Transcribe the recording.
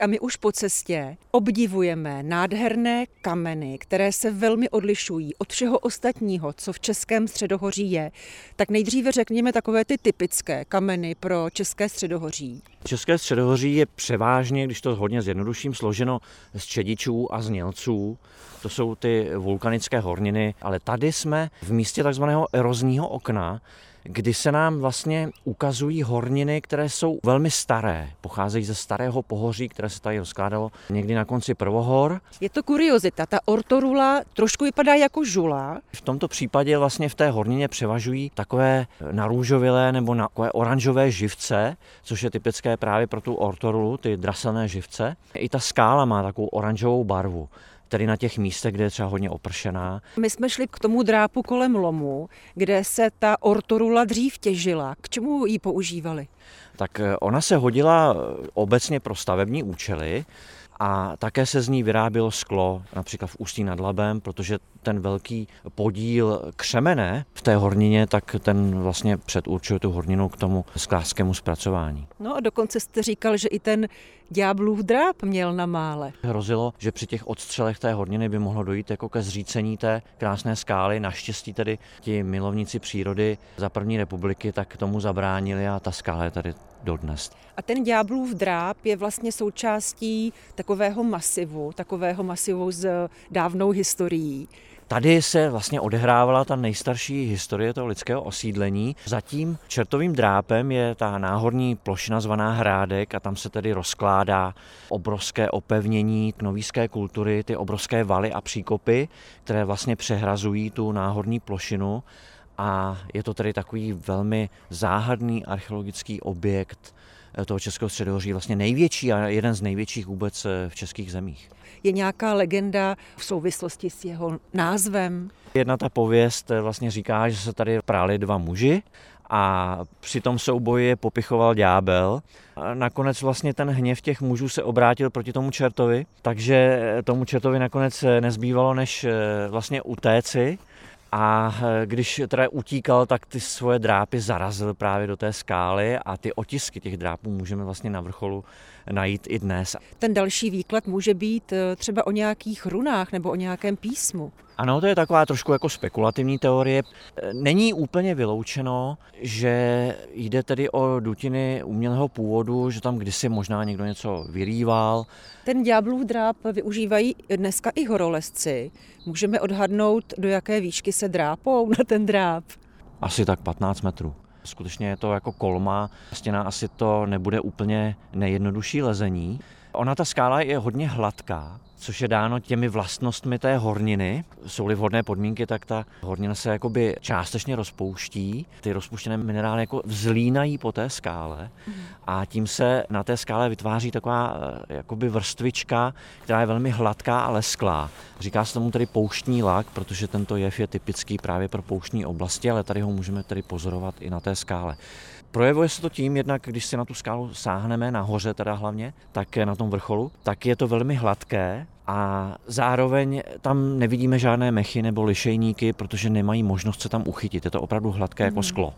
A my už po cestě obdivujeme nádherné kameny, které se velmi odlišují od všeho ostatního, co v Českém středohoří je. Tak nejdříve řekněme takové ty typické kameny pro České středohoří. České středohoří je převážně, když to hodně zjednoduším, složeno z čedičů a znělců. To jsou ty vulkanické horniny, ale tady jsme v místě takzvaného erozního okna, kdy se nám vlastně ukazují horniny, které jsou velmi staré. Pocházejí ze starého pohoří, které se tady rozkládalo někdy na konci prvohor. Je to kuriozita, ta ortorula trošku vypadá jako žula. V tomto případě vlastně v té hornině převažují takové narůžovilé nebo na takové oranžové živce, což je typické právě pro tu ortorulu, ty draselné živce. I ta skála má takovou oranžovou barvu tedy na těch místech, kde je třeba hodně opršená. My jsme šli k tomu drápu kolem lomu, kde se ta ortorula dřív těžila. K čemu ji používali? Tak eh, ona se hodila eh, obecně pro stavební účely, a také se z ní vyrábělo sklo, například v Ústí nad Labem, protože ten velký podíl křemene v té hornině, tak ten vlastně předurčuje tu horninu k tomu sklářskému zpracování. No a dokonce jste říkal, že i ten ďáblův dráp měl na mále. Hrozilo, že při těch odstřelech té horniny by mohlo dojít jako ke zřícení té krásné skály. Naštěstí tedy ti milovníci přírody za první republiky tak tomu zabránili a ta skála je tady dodnes. A ten ďáblův dráp je vlastně součástí takového masivu, takového masivu s dávnou historií. Tady se vlastně odehrávala ta nejstarší historie toho lidského osídlení. Zatím čertovým drápem je ta náhorní plošina zvaná Hrádek a tam se tedy rozkládá obrovské opevnění novíské kultury, ty obrovské valy a příkopy, které vlastně přehrazují tu náhorní plošinu a je to tedy takový velmi záhadný archeologický objekt toho Českého středohoří, vlastně největší a jeden z největších vůbec eh, v českých zemích. Je nějaká legenda v souvislosti s jeho názvem? Jedna ta pověst eh, vlastně říká, že se tady práli dva muži a při tom souboji je popichoval ďábel. Nakonec vlastně ten hněv těch mužů se obrátil proti tomu čertovi, takže tomu čertovi nakonec nezbývalo, než vlastně utéci a eh, když teda utíkal, tak ty svoje drápy zarazil právě do té skály a ty otisky těch drápů můžeme vlastně na vrcholu najít i dnes. Ten další výklad může být eh, třeba o nějakých runách nebo o nějakém písmu. Ano, to je taková trošku jako spekulativní teorie. Není úplně vyloučeno, že jde tedy o dutiny umělého původu, že tam kdysi možná někdo něco vyrýval. Ten ďáblův dráp využívají dneska i horolezci. Můžeme odhadnout, do jaké výšky se drápou na ten dráp? Asi tak 15 metrů. Skutečně je to jako kolma, stěna asi to nebude úplně nejjednodušší lezení. Ona ta skála je hodně hladká, což je dáno těmi vlastnostmi té horniny. Jsou-li vhodné podmínky, tak ta hornina se jakoby částečně rozpouští. Ty rozpuštěné minerály jako vzlínají po té skále a tím se na té skále vytváří taková eh, jakoby vrstvička, která je velmi hladká a lesklá. Říká se tomu tedy pouštní lak, protože tento jev je typický právě pro pouštní oblasti, ale tady ho můžeme tedy pozorovat i na té skále. Projevuje se to tím, jednak když si na tu skálu sáhneme, nahoře teda hlavně, tak na tom vrcholu, tak je to velmi hladké a zároveň tam nevidíme žádné mechy nebo lišejníky, protože nemají možnost se tam uchytit. Je to opravdu hladké jako mhm. sklo.